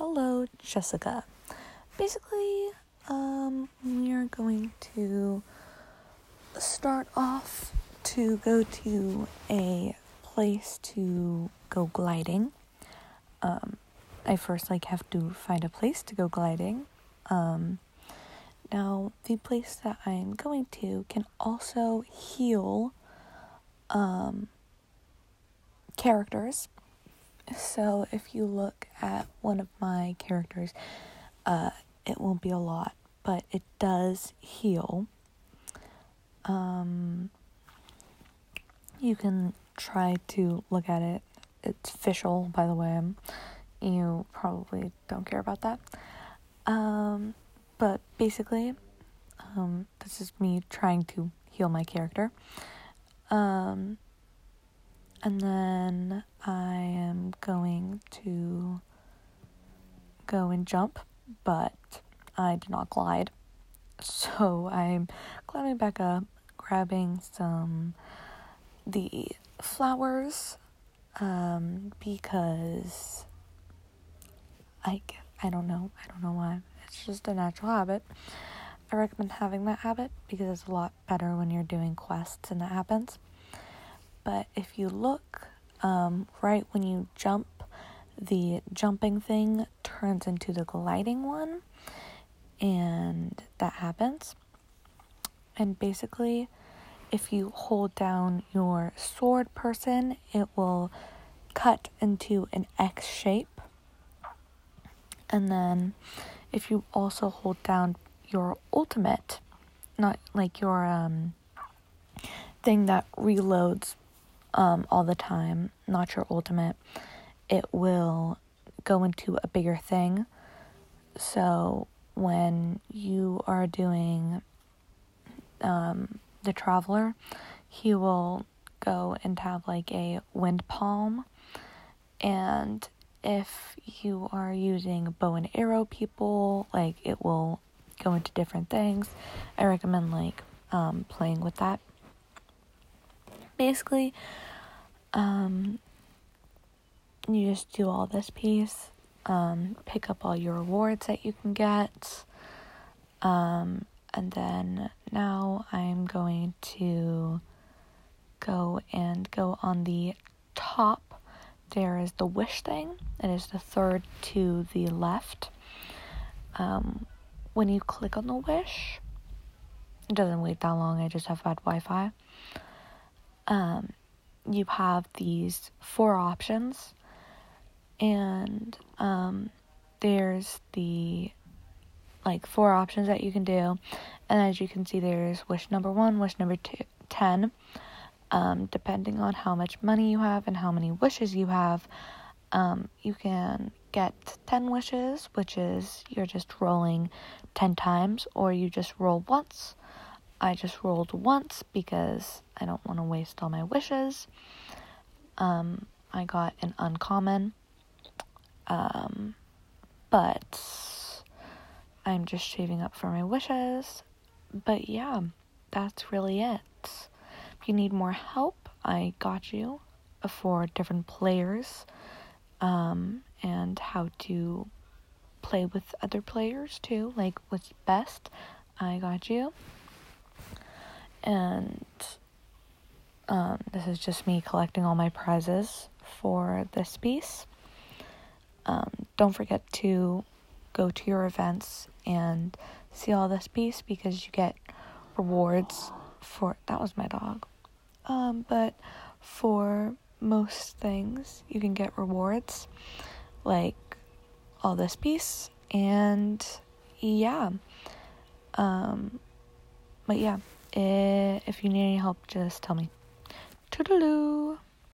hello, Jessica. Basically, um, we are going to start off to go to a place to go gliding. Um, I first like have to find a place to go gliding. Um, now the place that I'm going to can also heal um, characters so if you look at one of my characters, uh, it won't be a lot, but it does heal. Um, you can try to look at it. It's official, by the way. You probably don't care about that. Um, but basically, um, this is me trying to heal my character. Um, and then I going to go and jump, but I did not glide. So I'm climbing back up, grabbing some the flowers um, because I I don't know I don't know why it's just a natural habit. I recommend having that habit because it's a lot better when you're doing quests and that happens. But if you look um, right when you jump, the jumping thing turns into the gliding one, and that happens. And basically, if you hold down your sword person, it will cut into an X shape. And then, if you also hold down your ultimate, not like your um, thing that reloads um, all the time, not your ultimate, it will go into a bigger thing. So when you are doing um, the traveler, he will go and have like a wind palm. And if you are using bow and arrow people, like it will go into different things. I recommend like um, playing with that basically, um, you just do all this piece, um, pick up all your rewards that you can get, um, and then now I'm going to go and go on the top. There is the wish thing. It is the third to the left. Um, when you click on the wish, it doesn't wait that long. I just have bad Wi-Fi um, you have these four options, and um, there's the like four options that you can do, and as you can see, there's wish number one, wish number two, ten. Um, depending on how much money you have and how many wishes you have, um, you can get 10 wishes, which is you're just rolling 10 times, or you just roll once, I just rolled once because I don't want to waste all my wishes. Um, I got an uncommon. Um, but I'm just saving up for my wishes. But yeah, that's really it. If you need more help, I got you for different players um, and how to play with other players too, like what's best. I got you and um, this is just me collecting all my prizes for this piece. Um, don't forget to go to your events and see all this piece because you get rewards for that was my dog. Um, but for most things, you can get rewards like all this piece and yeah. Um, but yeah. If you need any help, just tell me. Toodaloo!